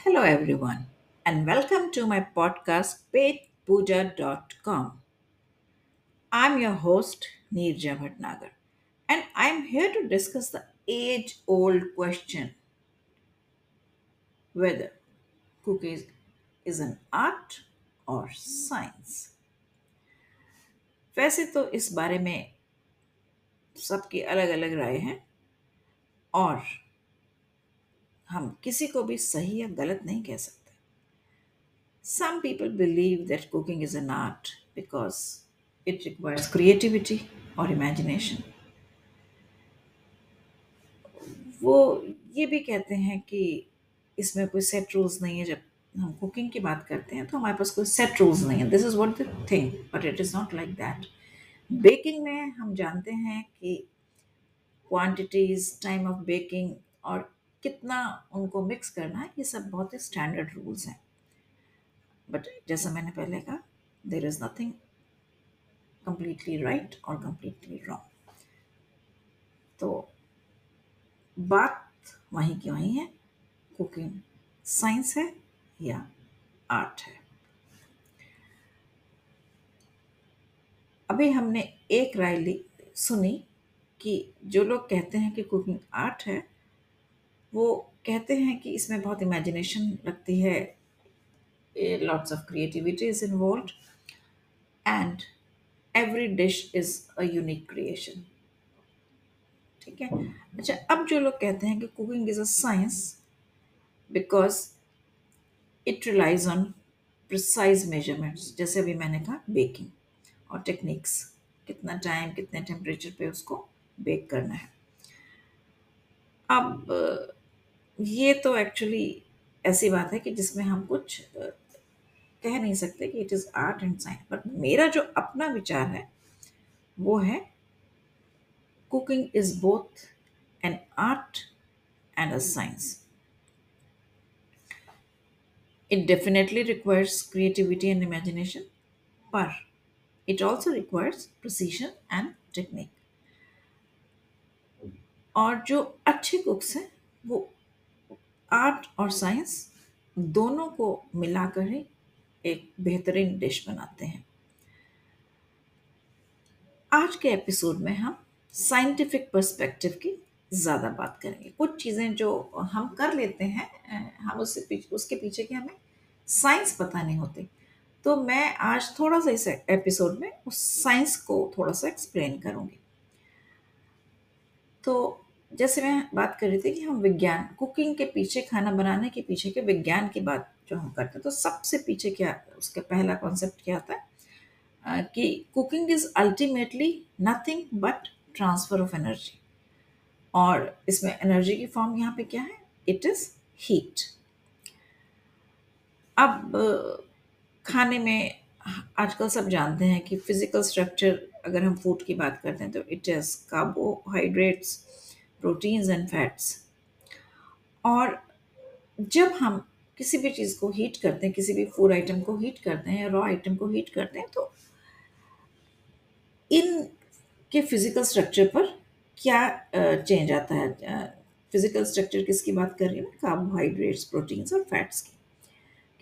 Hello, everyone, and welcome to my podcast, paidpuja.com. I'm your host, Neerja Bhatnagar, and I'm here to discuss the age old question whether cooking is an art or science. वैसे तो इस बारे में सबकी अलग अलग राय है और हम किसी को भी सही या गलत नहीं कह सकते। Some people believe that cooking is an art because it requires creativity और इमेजिनेशन वो ये भी कहते हैं कि इसमें कोई सेट रूल्स नहीं है। जब हम कुकिंग की बात करते हैं तो हमारे पास कोई सेट रूल्स नहीं है। This is what the thing but it is not like that baking में हम जानते हैं कि क्वांटिटीज टाइम ऑफ़ बेकिंग और कितना उनको मिक्स करना है, ये सब बहुत ही स्टैंडर्ड रूल्स हैं। बट जैसा मैंने पहले कहा there is nothing completely right और completely रॉन्ग तो बात वहीं की वहीं है कुकिंग साइंस है या आर्ट है। अभी हमने एक राय ली, सुनी कि जो लोग कहते हैं कि कुकिंग आर्ट है वो कहते हैं कि इसमें बहुत इमेजिनेशन लगती है। Lots of creativity is involve and every dish is a unique creation ठीक है? अच्छा अब जो लोग कहते हैं कि cooking is a science because it relies on precise measurements जैसे अभी मैंने कहा बेकिंग और टेक्निक्स कितना टाइम कितने टेम्परेचर पे उसको बेक करना है। अब ये तो एक्चुअली ऐसी बात है कि जिसमें हम कुछ कह नहीं सकते कि it is art and science but मेरा जो अपना विचार है वो है cooking is both an art and a science It definitely requires creativity and imagination, but it also requires precision and technique. और जो अच्छे कुक्स हैं वो आर्ट और साइंस दोनों को मिलाकर ही एक बेहतरीन डिश बनाते हैं। आज के एपिसोड में हम साइंटिफिक पर्सपेक्टिव की ज़्यादा बात करेंगे। कुछ चीज़ें जो हम कर लेते हैं हम उससे पीछे, उसके पीछे की हमें साइंस पता नहीं होती। तो मैं आज थोड़ा सा इस एपिसोड में उस साइंस को थोड़ा सा एक्सप्लेन करूँगी। तो जैसे मैं बात कर रही थी कि हम विज्ञान, कुकिंग के पीछे, खाना बनाने के पीछे के विज्ञान की बात जो हम करते हैं तो सबसे पीछे क्या, उसका पहला कॉन्सेप्ट क्या आता है कि cooking is ultimately nothing but transfer of energy और इसमें एनर्जी की फॉर्म यहाँ पे क्या है? इट इज़ हीट अब, खाने में आजकल सब जानते हैं कि फ़िज़िकल स्ट्रक्चर अगर हम फ़ूड की बात करते हैं तो it is carbohydrates proteins and fats. और जब हम किसी भी चीज़ को हीट करते हैं, किसी भी फ़ूड आइटम को हीट करते हैं या रॉ आइटम को हीट करते हैं तो इन के फ़िज़िकल स्ट्रक्चर पर क्या चेंज आता है? फ़िज़िकल स्ट्रक्चर किसकी बात कर रही हूँ कार्बोहाइड्रेट्स, प्रोटीन्स और फैट्स की।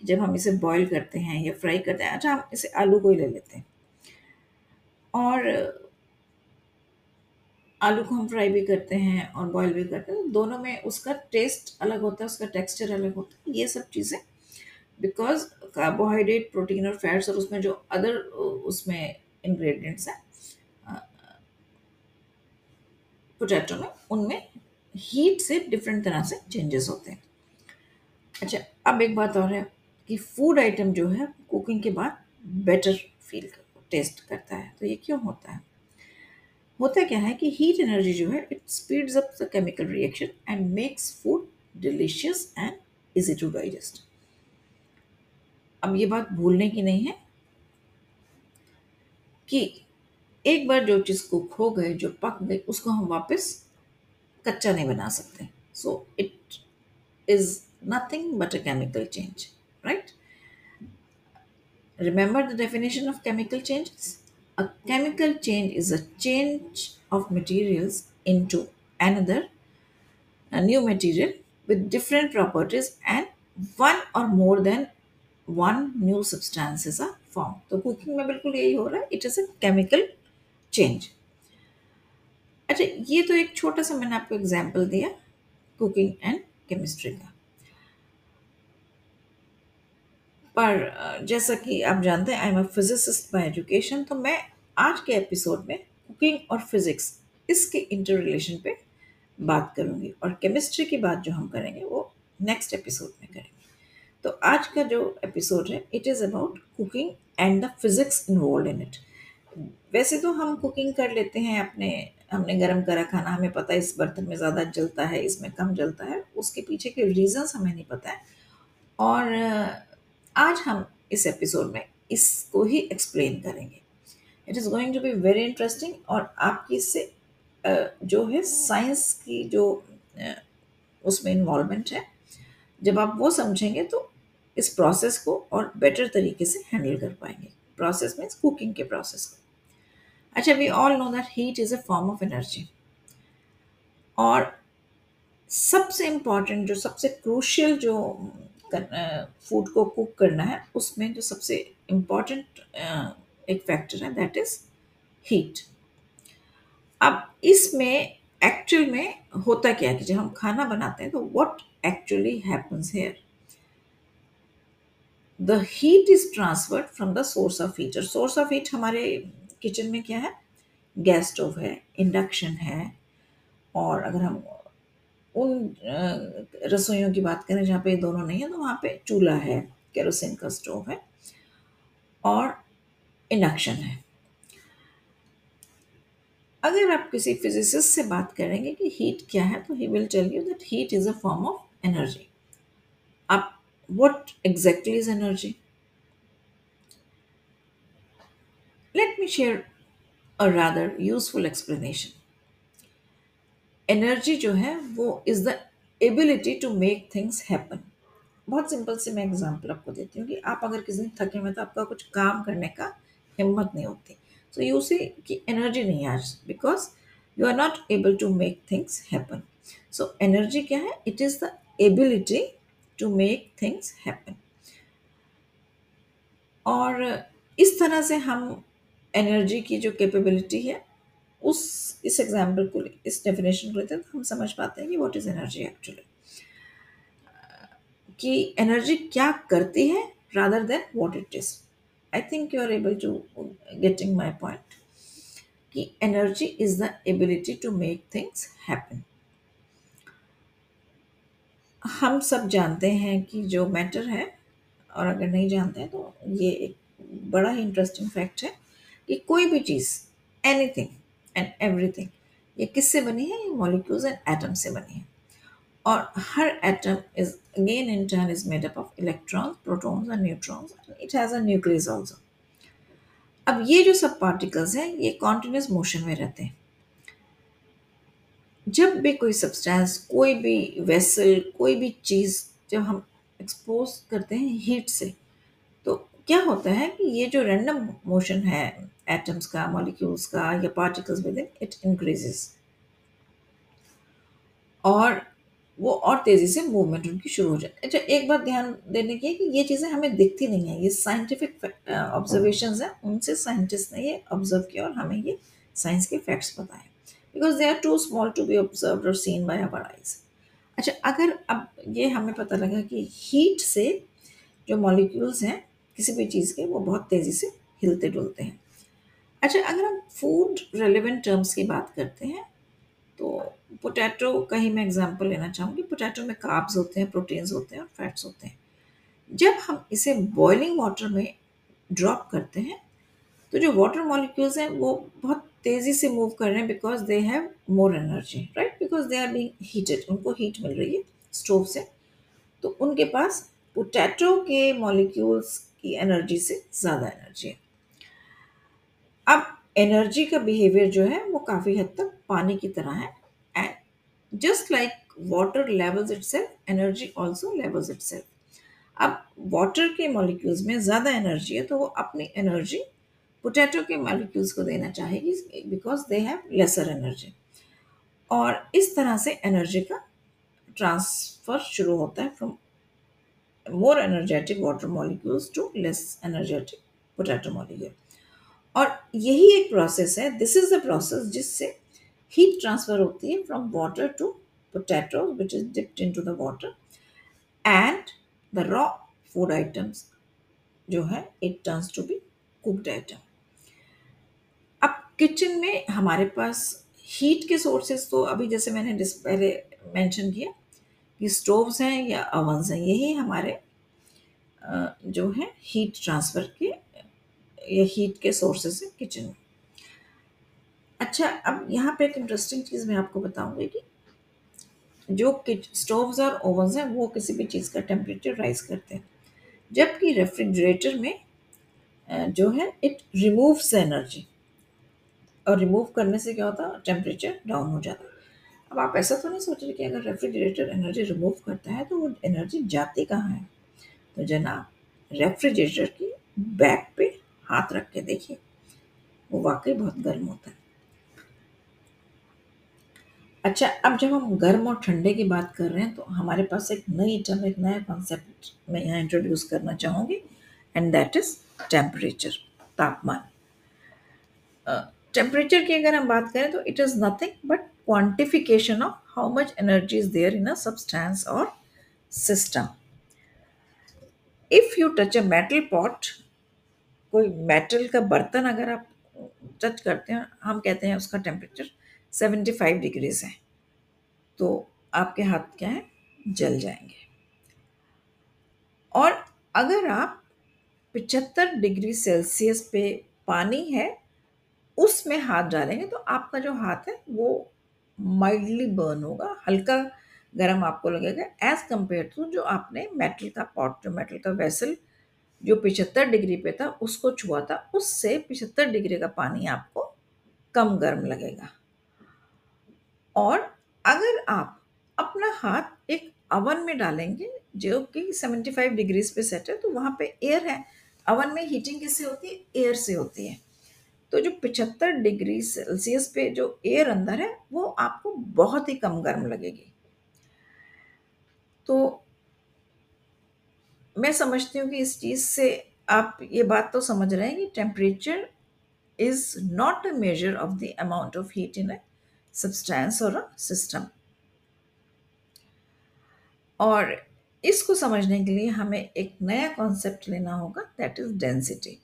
जब हम इसे बॉईल करते हैं या फ्राई करते हैं अच्छा हम इसे आलू को ही ले लेते हैं। और आलू को हम फ्राई भी करते हैं और बॉईल भी करते हैं। दोनों में उसका टेस्ट अलग होता है, उसका टेक्सचर अलग होता है। ये सब चीज़ें बिकॉज़ कार्बोहाइड्रेट प्रोटीन और फैट्स और उसमें जो अदर उसमें इंग्रेडिएंट्स हैं पोटैटो में, उनमें हीट से डिफरेंट तरह से चेंजेस होते हैं। अच्छा अब एक बात और है कि फ़ूड आइटम जो है कुकिंग के बाद बेटर फील टेस्ट करता है। तो ये क्यों होता है? होता क्या है कि हीट एनर्जी जो है it speeds up the chemical reaction and makes food delicious and easy to digest अब ये बात भूलने की नहीं है कि एक बार जो चीज़ कुक हो गए, जो पक गई उसको हम वापस कच्चा नहीं बना सकते। So it is nothing but a chemical change right Remember the definition of chemical changes? A chemical change is a change of materials into another, a new material with different properties and one और more than one new substances are form तो cooking में बिल्कुल यही हो रहा है it is a chemical change अच्छा ये तो एक छोटा सा मैंने आपको एग्ज़ाम्पल दिया कुकिंग एंड केमिस्ट्री का पर जैसा कि आप जानते हैं I am a physicist by education तो मैं आज के एपिसोड में कुकिंग और फिजिक्स इसके इंटर रिलेशन पे बात करूँगी और केमिस्ट्री की बात जो हम करेंगे, वो नेक्स्ट एपिसोड में करेंगे। तो आज का जो एपिसोड है it is about cooking and the physics involve in it वैसे तो हम कुकिंग कर लेते हैं अपने, हमने गरम करा खाना, हमें पता है इस बर्तन में ज़्यादा जलता है, इसमें कम जलता है, उसके पीछे के रीजंस हमें नहीं पता है। और आज हम इस एपिसोड में इसको ही एक्सप्लेन करेंगे। It is going to be very interesting और आपकी इससे जो है साइंस की जो उसमें इन्वॉल्वमेंट है, जब आप वो समझेंगे तो इस प्रोसेस को और बेटर तरीके से हैंडल कर पाएँगे। प्रोसेस मीन्स कुकिंग के प्रोसेस को। अच्छा we all know that heat is a form of energy और सबसे इंपॉर्टेंट जो सबसे क्रूशियल जो फ़ूड को कुक करना है, उसमें जो सबसे इंपॉर्टेंट एक फैक्टर है दैट इज़ हीट अब इसमें एक्चुअल में होता क्या है कि जब हम खाना बनाते हैं तो what actually happens here the heat is transferred from the source of heat और सोर्स ऑफ़ हीट हमारे किचन में क्या है? गैस स्टोव है इंडक्शन है, और अगर हम उन रसोइयों की बात करें जहाँ पे दोनों नहीं है तो वहाँ पे चूल्हा है, केरोसिन का स्टोव है और इंडक्शन है। अगर आप किसी फिजिसिस्ट से बात करेंगे कि हीट क्या है तो he will tell you that heat is a form of energy आप what exactly is energy let me share a rather useful explanation energy जो है, वो is the ability to make things happen बहुत simple से मैं example आपको देती हूँ कि आप अगर किसी दिन थके हुए तो आपका कुछ काम करने का हिम्मत नहीं होती। सो यू से कि एनर्जी नहीं आज because you are not able to make things happen so energy क्या है? It is the ability to make things happen और इस तरह से हम एनर्जी की जो कैपेबिलिटी है उस, इस एग्ज़ाम्पल को ले इस डेफिनेशन को लेते हैं तो हम समझ पाते हैं कि वॉट इज़ एनर्जी एक्चुअली कि एनर्जी क्या करती है rather than what it is I think you are able to getting my point कि energy is the ability to make things happen हम सब जानते हैं कि जो मैटर है, और अगर नहीं जानते हैं तो ये एक बड़ा ही इंटरेस्टिंग फैक्ट है कि कोई भी चीज़ एनीथिंग एंड एवरीथिंग ये किससे बनी है ये मॉलिक्यूल्स एंड एटम से बनी है और हर atom is again in turn is made up of electrons, protons and neutrons. And it has a nucleus also. अब ये जो सब पार्टिकल्स हैं ये कॉन्टिन्यूस मोशन में रहते हैं जब भी कोई सब्सटेंस कोई भी वेसल कोई भी चीज़ जब हम एक्सपोज करते हैं हीट से तो क्या होता है कि ये जो रैंडम मोशन है एटम्स का मॉलिक्यूल्स का या particles within it increases और वो और तेज़ी से मूवमेंट उनकी शुरू हो जाए अच्छा एक बात ध्यान देने की है कि ये चीज़ें हमें दिखती नहीं है। ये साइंटिफिक ऑब्जर्वेशन हैं। उनसे साइंटिस्ट ने ये ऑब्ज़र्व किया और हमें ये साइंस के फैक्ट्स बताए। Because they are too small to be observe और सीन बाय अवर आइज़ अच्छा अगर अब ये हमें पता लगा कि हीट से जो मॉलिक्यूल्स हैं, किसी भी चीज़ के, वो बहुत तेज़ी से हिलते डुलते हैं। अच्छा अगर हम फ़ूड रेलिवेंट टर्म्स की बात करते हैं तो पोटैटो का ही मैं एग्जांपल लेना चाहूँगी। पोटैटो में कार्ब्स होते हैं प्रोटीन्स होते हैं और फैट्स होते हैं। जब हम इसे बॉइलिंग वाटर में ड्रॉप करते हैं तो जो वाटर मॉलिक्यूल्स हैं, वो बहुत तेज़ी से मूव कर रहे हैं because they have more energy right because they are being heated उनको हीट मिल रही है स्टोव से। तो उनके पास पोटैटो के मॉलिक्यूल्स की एनर्जी से ज़्यादा एनर्जी है। अब एनर्जी का बिहेवियर जो है, वो काफ़ी हद तक पानी की तरह है। And just like water levels itself energy also levels itself अब वाटर के मॉलिक्यूल्स में ज़्यादा एनर्जी है तो वो अपनी एनर्जी पोटैटो के मॉलिक्यूल्स को देना चाहेगी because they have lesser energy और इस तरह से एनर्जी का ट्रांसफ़र शुरू होता है from more energetic water molecules to less energetic potato molecule. और यही एक प्रोसेस है। दिस इज़ द प्रोसेस जिससे हीट ट्रांसफ़र होती है from water to potato which is dipped into the water and the raw food items जो है it turns to be cooked item अब किचन में हमारे पास हीट के सोर्सेस तो अभी जैसे मैंने पहले मेंशन किया कि स्टोव्स हैं या अवन्स हैं, यही हमारे जो है हीट ट्रांसफ़र के या हीट के सोर्सेस हैं किचन में। अच्छा अब यहाँ पे एक इंटरेस्टिंग चीज़ मैं आपको बताऊँगी कि जो स्टोव्स और ओवन्स हैं, वो किसी भी चीज़ का टेम्परेचर राइज करते हैं। जबकि रेफ्रिजरेटर में जो है इट रिमूव्स एनर्जी और रिमूव करने से क्या होता है? टेम्परेचर डाउन हो जाता है। अब आप ऐसा तो नहीं सोच रहे कि अगर रेफ्रिजरेटर एनर्जी रिमूव करता है तो वो एनर्जी जाती कहाँ है? तो जनाब रेफ्रिजरेटर की बैक पे हाथ रख के देखिए। वो वाकई बहुत गर्म होता है। अच्छा अब जब हम गर्म और ठंडे की बात कर रहे हैं तो हमारे पास एक नई टर्म एक नया कॉन्सेप्ट मैं यहाँ इंट्रोड्यूस करना चाहूँगी एंड दैट इज़ टेम्परेचर तापमान। टेम्परेचर की अगर हम बात करें तो it is nothing but quantification of how much energy is there in a substance और system if you touch a metal pot कोई मेटल का बर्तन अगर आप टच करते हैं, हम कहते हैं उसका टेम्परेचर 75 डिग्रीज है। तो आपके हाथ क्या है? जल जाएँगे। और अगर आप 75 डिग्री सेल्सियस पे पानी है, उसमें हाथ डालेंगे तो आपका जो हाथ है, वो माइल्डली बर्न होगा, हल्का गर्म आपको लगेगा एज कंपेयर टू जो आपने मेटल का पॉट जो मेटल का वेसल जो पिछहत्तर डिग्री पे था, उसको छुआ था। उससे पिछहत्तर डिग्री का पानी आपको कम गर्म लगेगा। और अगर आप अपना हाथ एक अवन में डालेंगे, जो कि 75 डिग्रीज पे सेट है तो वहाँ पे एयर है। अवन में हीटिंग किससे होती है? एयर से होती है। तो जो 75 डिग्री सेल्सियस पे जो एयर अंदर है, वो आपको बहुत ही कम गर्म लगेगी। तो मैं समझती हूँ कि इस चीज़ से आप ये बात तो समझ रहे हैं कि temperature is not a measure of the amount of heat in a substance और अ सिस्टम और इसको समझने के लिए हमें एक नया कॉन्सेप्ट लेना होगा दैट इज़ डेंसिटी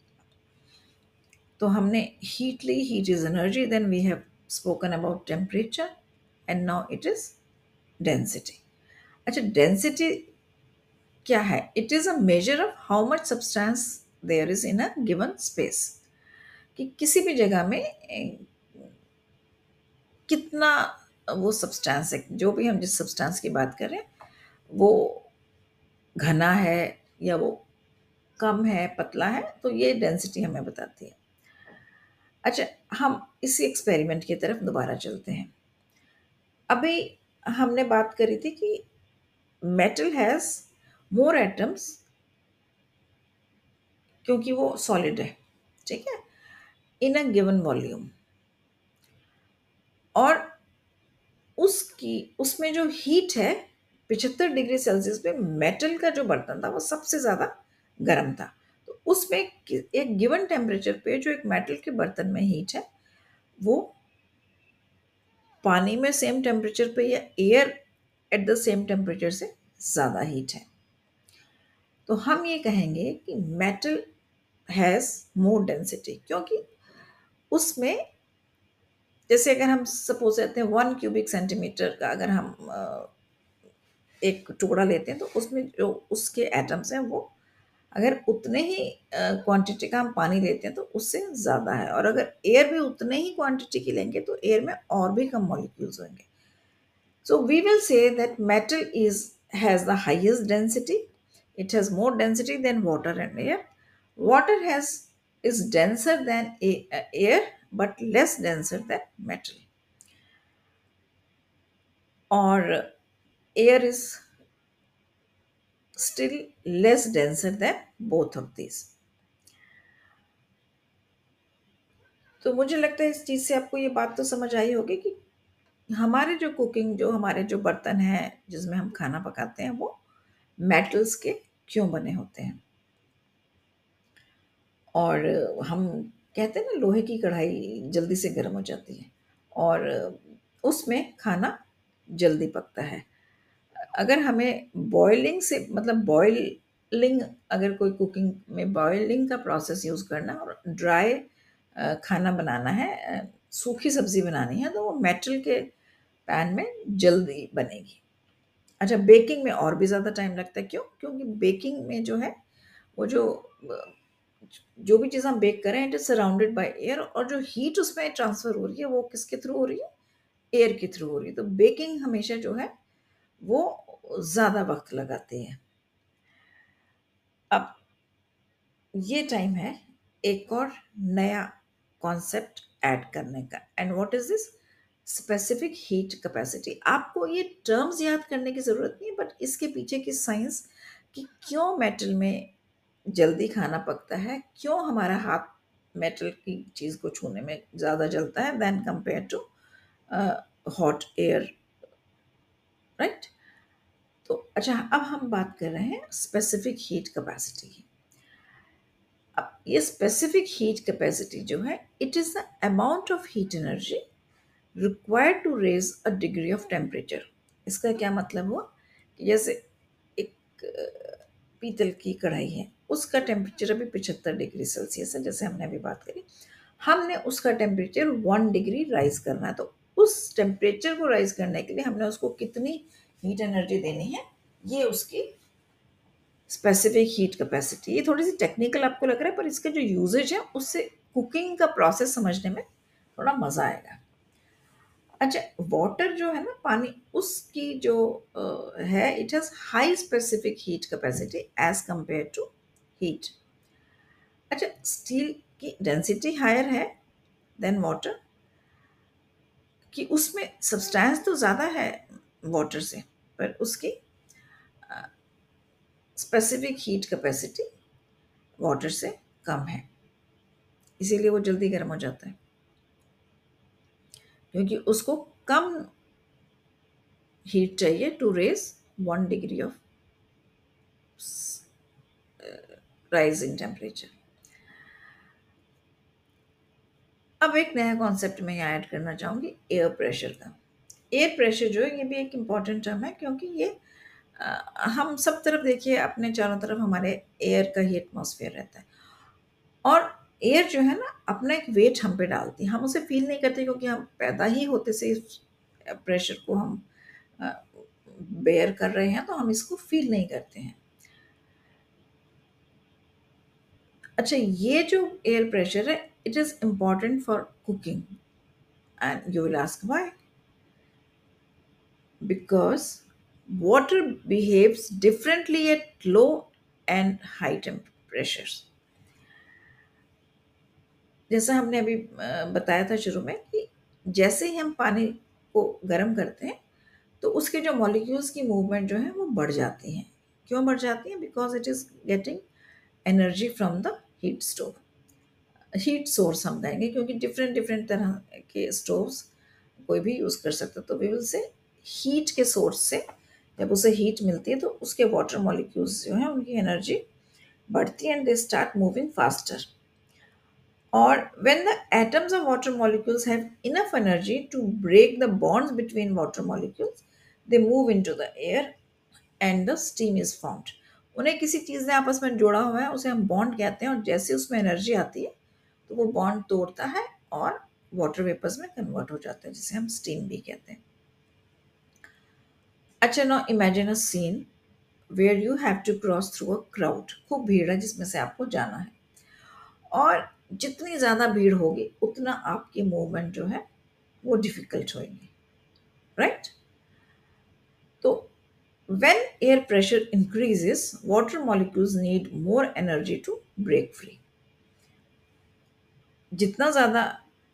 तो हमने heat Lee heat is energy then we have spoken about temperature and now it is density अच्छा डेंसिटी क्या है? It is a measure of how much substance there is in a given space कि किसी भी जगह में कितना वो सब्सटेंस है, जो भी हम जिस सब्सटेंस की बात करें वो घना है या वो कम है, पतला है तो ये डेंसिटी हमें बताती है। अच्छा हम इसी एक्सपेरिमेंट की तरफ़ दोबारा चलते हैं। अभी हमने बात करी थी कि मेटल हैज़ मोर एटम्स क्योंकि वो सॉलिड है, ठीक है? इन अ गिवन वॉल्यूम और उसकी, उसमें जो हीट है, पिछहत्तर डिग्री सेल्सियस पे मेटल का जो बर्तन था, वो सबसे ज़्यादा गर्म था। तो उसमें एक गिवन टेम्परेचर पे जो एक मेटल के बर्तन में हीट है, वो पानी में सेम टेम्परेचर पे या air at the same temperature से ज़्यादा हीट है। तो हम ये कहेंगे कि मेटल हैज़ मोर डेंसिटी क्योंकि उसमें, जैसे अगर हम सपोज़ लेते हैं वन क्यूबिक सेंटीमीटर का अगर हम एक टुकड़ा लेते हैं तो उसमें जो उसके एटम्स हैं वो अगर उतने ही क्वांटिटी का हम पानी लेते हैं तो उससे ज़्यादा है और अगर एयर भी उतने ही क्वांटिटी की लेंगे तो एयर में और भी कम मॉलिक्यूल्स होंगे so we will say that metal is has the highest density. It has more density than water and air. Water has is denser than uh, air but less denser than metal. Or air is still less denser than both of these. तो मुझे लगता है इस चीज़ से आपको ये बात तो समझ आई होगी कि हमारे जो कुकिंग जो हमारे जो बर्तन हैं जिसमें हम खाना पकाते हैं वो मेटल्स के क्यों बने होते हैं? और हम कहते हैं ना, लोहे की कढ़ाई जल्दी से गर्म हो जाती है और उसमें खाना जल्दी पकता है। अगर हमें बॉयलिंग से मतलब बॉयलिंग अगर कोई कुकिंग में बॉयलिंग का प्रोसेस यूज़ करना और ड्राई खाना बनाना है सूखी सब्ज़ी बनानी है तो वो मेटल के पैन में जल्दी बनेगी। अच्छा बेकिंग में और भी ज़्यादा टाइम लगता है? क्यों? क्योंकि बेकिंग में जो है, वो जो जो भी चीज़ हम बेक करें it is surrounded by air और जो हीट उसमें ट्रांसफ़र हो रही है, वो किसके थ्रू हो रही है? एयर के थ्रू हो रही है। तो बेकिंग हमेशा जो है, वो ज़्यादा वक्त लगाती है। अब ये टाइम है, एक और नया कॉन्सेप्ट ऐड करने का। And what is this specific heat capacity आपको ये टर्म्स याद करने की ज़रूरत नहीं है बट इसके पीछे की साइंस कि क्यों मेटल में जल्दी खाना पकता है, क्यों हमारा हाथ मेटल की चीज़ को छूने में ज़्यादा जलता है than compare to hot air right तो अच्छा अब हम बात कर रहे हैं स्पेसिफिक हीट कैपेसिटी की। अब ये स्पेसिफिक हीट कैपेसिटी जो है it is the amount of heat energy required to raise a degree of temperature इसका क्या मतलब हुआ? कि जैसे एक पीतल की कढ़ाई है, उसका टेम्परेचर अभी पिछहत्तर डिग्री सेल्सियस है, जैसे हमने अभी बात करी। हमने उसका टेम्परेचर वन डिग्री राइज करना है तो उस टेम्परेचर को राइज करने के लिए हमने उसको कितनी हीट एनर्जी देनी है? ये उसकी स्पेसिफिक हीट कैपेसिटी ये थोड़ी सी टेक्निकल आपको लग रहा है, पर इसका जो यूजेज है, उससे कुकिंग का प्रोसेस समझने में थोड़ा मज़ा आएगा। अच्छा वाटर जो है ना पानी उसकी जो uh, है it has high specific heat capacity as compare to heat अच्छा स्टील की डेंसिटी हायर है देन वाटर कि उसमें सब्सटेंस तो ज़्यादा है वाटर से पर उसकी स्पेसिफिक हीट कैपेसिटी वाटर से कम है। इसीलिए वो जल्दी गर्म हो जाता है। क्योंकि उसको कम हीट चाहिए to raise one degree of rise in temperature अब एक नया कॉन्सेप्ट मैं यहाँ ऐड करना चाहूँगी एयर प्रेशर का। एयर प्रेशर जो है ये भी एक इंपॉर्टेंट टर्म है क्योंकि ये आ, हम सब तरफ़ देखिए अपने चारों तरफ़ हमारे एयर का ही एटमॉस्फेयर रहता है। और एयर जो है ना, अपना एक वेट हम पे डालती है। हम उसे फील नहीं करते क्योंकि हम पैदा ही होते से इस प्रेशर को हम बेयर कर रहे हैं तो हम इसको फील नहीं करते हैं। अच्छा ये जो एयर प्रेशर है it is important for cooking and you will ask why because water behaves differently at low and high temp pressures जैसा हमने अभी बताया था शुरू में कि जैसे ही हम पानी को गर्म करते हैं तो उसके जो मॉलिक्यूल्स की मूवमेंट जो है वो बढ़ जाती हैं। क्यों बढ़ जाती हैं? Because it is getting energy from the heat stove heat source हम कहेंगे क्योंकि डिफरेंट डिफरेंट तरह के स्टोव्स कोई भी यूज़ कर सकता तो वी विल से हीट के सोर्स से जब उसे हीट मिलती है तो उसके वाटर मॉलिक्यूल्स जो हैं, उनकी एनर्जी बढ़ती है and they start moving faster और when the atoms of water molecules have enough energy to break the bonds between water molecules, they move into the air and the steam is formed. उन्हें किसी चीज़ ने आपस में जोड़ा हुआ है, उसे हम बॉन्ड कहते हैं और जैसे उसमें एनर्जी आती है तो वो बॉन्ड तोड़ता है और वाटर वेपर्स में कन्वर्ट हो जाता है, जिसे हम स्टीम भी कहते हैं। अच्छा no imagine a scene where you have to cross through a crowd खूब भीड़ है जिसमें से आपको जाना है। और जितनी ज़्यादा भीड़ होगी, उतना आपकी मूवमेंट जो है, वो डिफ़िकल्ट होएगी राइट तो when air pressure increases, water molecules need more energy to break free. जितना ज़्यादा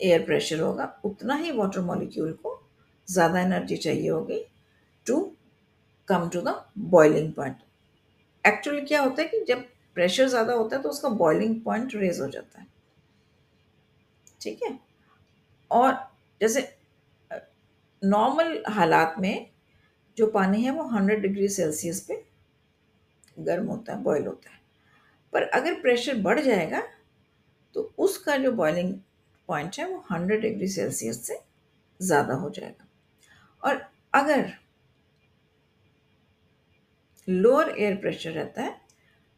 एयर प्रेशर होगा, उतना ही वाटर मॉलिक्यूल को ज़्यादा एनर्जी चाहिए होगी to come to the boiling point actually क्या होता है कि जब प्रेशर ज़्यादा होता है तो उसका बॉइलिंग पॉइंट रेज हो जाता है। ठीक है? और जैसे नॉर्मल हालात में जो पानी है वो हंड्रेड डिग्री सेल्सियस पे गर्म होता है बॉयल होता है। पर अगर प्रेशर बढ़ जाएगा तो उसका जो बॉइलिंग पॉइंट है वो हंड्रेड डिग्री सेल्सियस से ज़्यादा हो जाएगा। और अगर लोअर एयर प्रेशर रहता है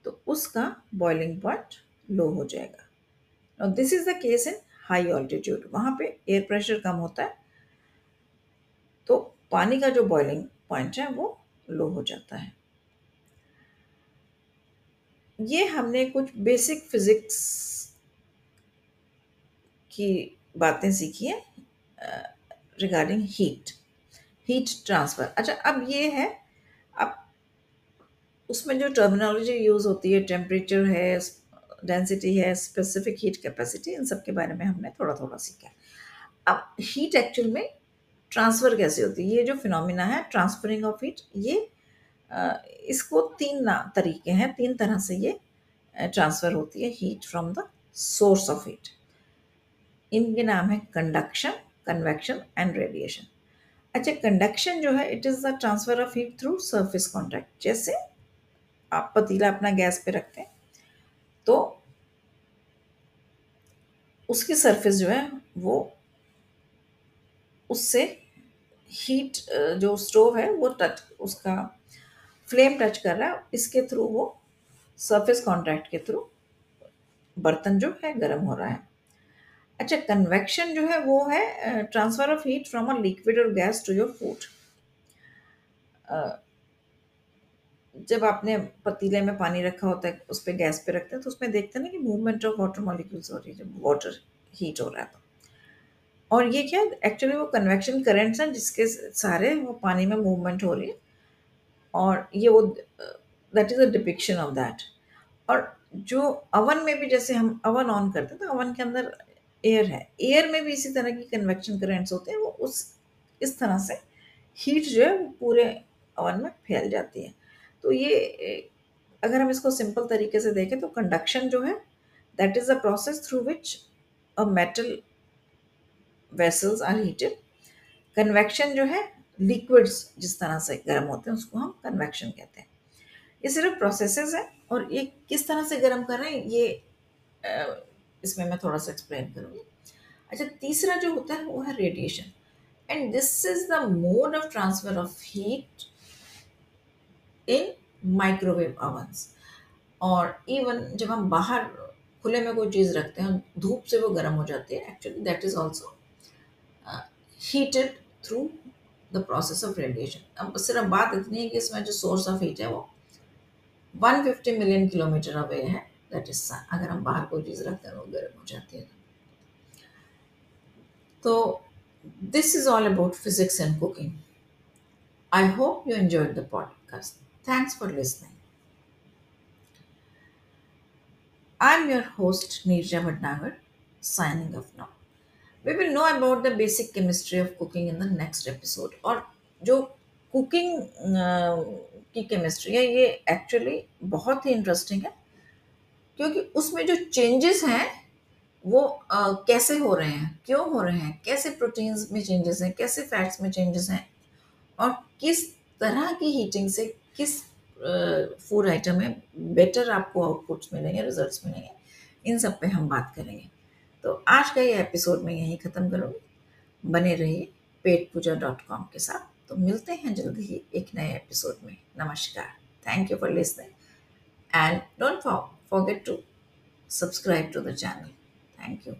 तो उसका बॉइलिंग पॉइंट लो हो जाएगा। This is the case in high altitude, वहाँ पे एयर प्रेशर कम होता है तो पानी का जो बॉइलिंग पॉइंट है वो लो हो जाता है। ये हमने कुछ बेसिक फिजिक्स की बातें सीखी हैं रिगार्डिंग हीट हीट ट्रांसफ़र अच्छा अब ये है, अब उसमें जो टर्मिनोलॉजी यूज़ होती है टेम्परेचर है डेंसिटी है स्पेसिफिक हीट कैपेसिटी इन सब के बारे में हमने थोड़ा थोड़ा सीखा। अब हीट एक्चुअल में ट्रांसफ़र कैसे होती है? ये जो फिनोमिना है ट्रांसफरिंग ऑफ़ हीट ये इसको तीन तरीके हैं, तीन तरह से ये ट्रांसफ़र होती है heat from the source of heat इनके नाम है कंडक्शन कन्वेक्शन एंड रेडिएशन अच्छा कंडक्शन जो है it is the transfer of heat through surface contact जैसे आप पतीला अपना गैस पे रखते हैं तो उसकी सरफेस जो है, वो उससे हीट जो स्टोव है, वो टच उसका फ्लेम टच कर रहा है। इसके थ्रू वो सरफेस कॉन्ट्रैक्ट के थ्रू बर्तन जो है, गर्म हो रहा है। अच्छा कन्वेक्शन जो है, वो है transfer of heat from a liquid और गैस टू योर फ़ूड जब आपने पतीले में पानी रखा होता है, उस पर गैस पे रखते हैं तो उसमें देखते हैं ना कि मूवमेंट ऑफ़ वाटर मॉलिक्यूल्स हो रही है, जब वाटर हीट हो रहा है तो। और ये क्या एक्चुअली वो कन्वेक्शन करेंट्स हैं जिसके सारे वो पानी में मूवमेंट हो रही है, और ये वो that is a depiction of that और जो अवन में भी जैसे हम अवन ऑन करते हैं तो अवन के अंदर एयर है। एयर में भी इसी तरह की कन्वेक्शन करेंट्स होते हैं, वो उस, इस तरह से हीट जो है वो पूरे अवन में फैल जाती है। तो ये अगर हम इसको सिंपल तरीके से देखें तो कंडक्शन जो है that is a process through which a metal vessels are heated convection जो है लिक्विड्स जिस तरह से गर्म होते हैं, उसको हम कन्वेक्शन कहते हैं। ये सिर्फ़ प्रोसेसेस है और ये किस तरह से गर्म कर रहे हैं, ये इसमें मैं थोड़ा सा एक्सप्लेन करूँगी। अच्छा तीसरा जो होता है, वो है radiation and this is the mode of transfer of heat in microwave ovens और इवन जब हम बाहर खुले में कोई चीज़ रखते हैं, धूप से वो गर्म हो जाती है actually that is also heated through the process of radiation अब सिर्फ़ बात इतनी है कि इसमें जो सोर्स ऑफ़ हीट है वो 150 मिलियन किलोमीटर अवे है दैट इज़ सन अगर हम बाहर कोई चीज़ रखते हैं, वो गर्म हो जाती है। तो this is all about physics and cooking I hope you enjoyed the podcast thanks for listening I'm your host Nirja Bhatnagar signing off now. We will know about the basic chemistry of cooking in the next episode. और जो cooking की chemistry है ये actually बहुत ही interesting है क्योंकि उसमें जो चेंजेस हैं वो आ, कैसे हो रहे हैं क्यों हो रहे हैं कैसे प्रोटीन्स में चेंजेस हैं कैसे फैट्स में चेंजेस हैं और किस तरह की हीटिंग से किस फ़ूड आइटम में बेटर आपको आउटपुट्स मिलेंगे रिजल्ट्स मिलेंगे, इन सब पे हम बात करेंगे। तो आज का ये एपिसोड मैं यहीं ख़त्म करूँगी। बने रहिए पेट पूजा डॉट कॉम के साथ। तो मिलते हैं जल्द ही एक नए एपिसोड में। नमस्कार। Thank you for listening and don't forget to subscribe to the channel thank you.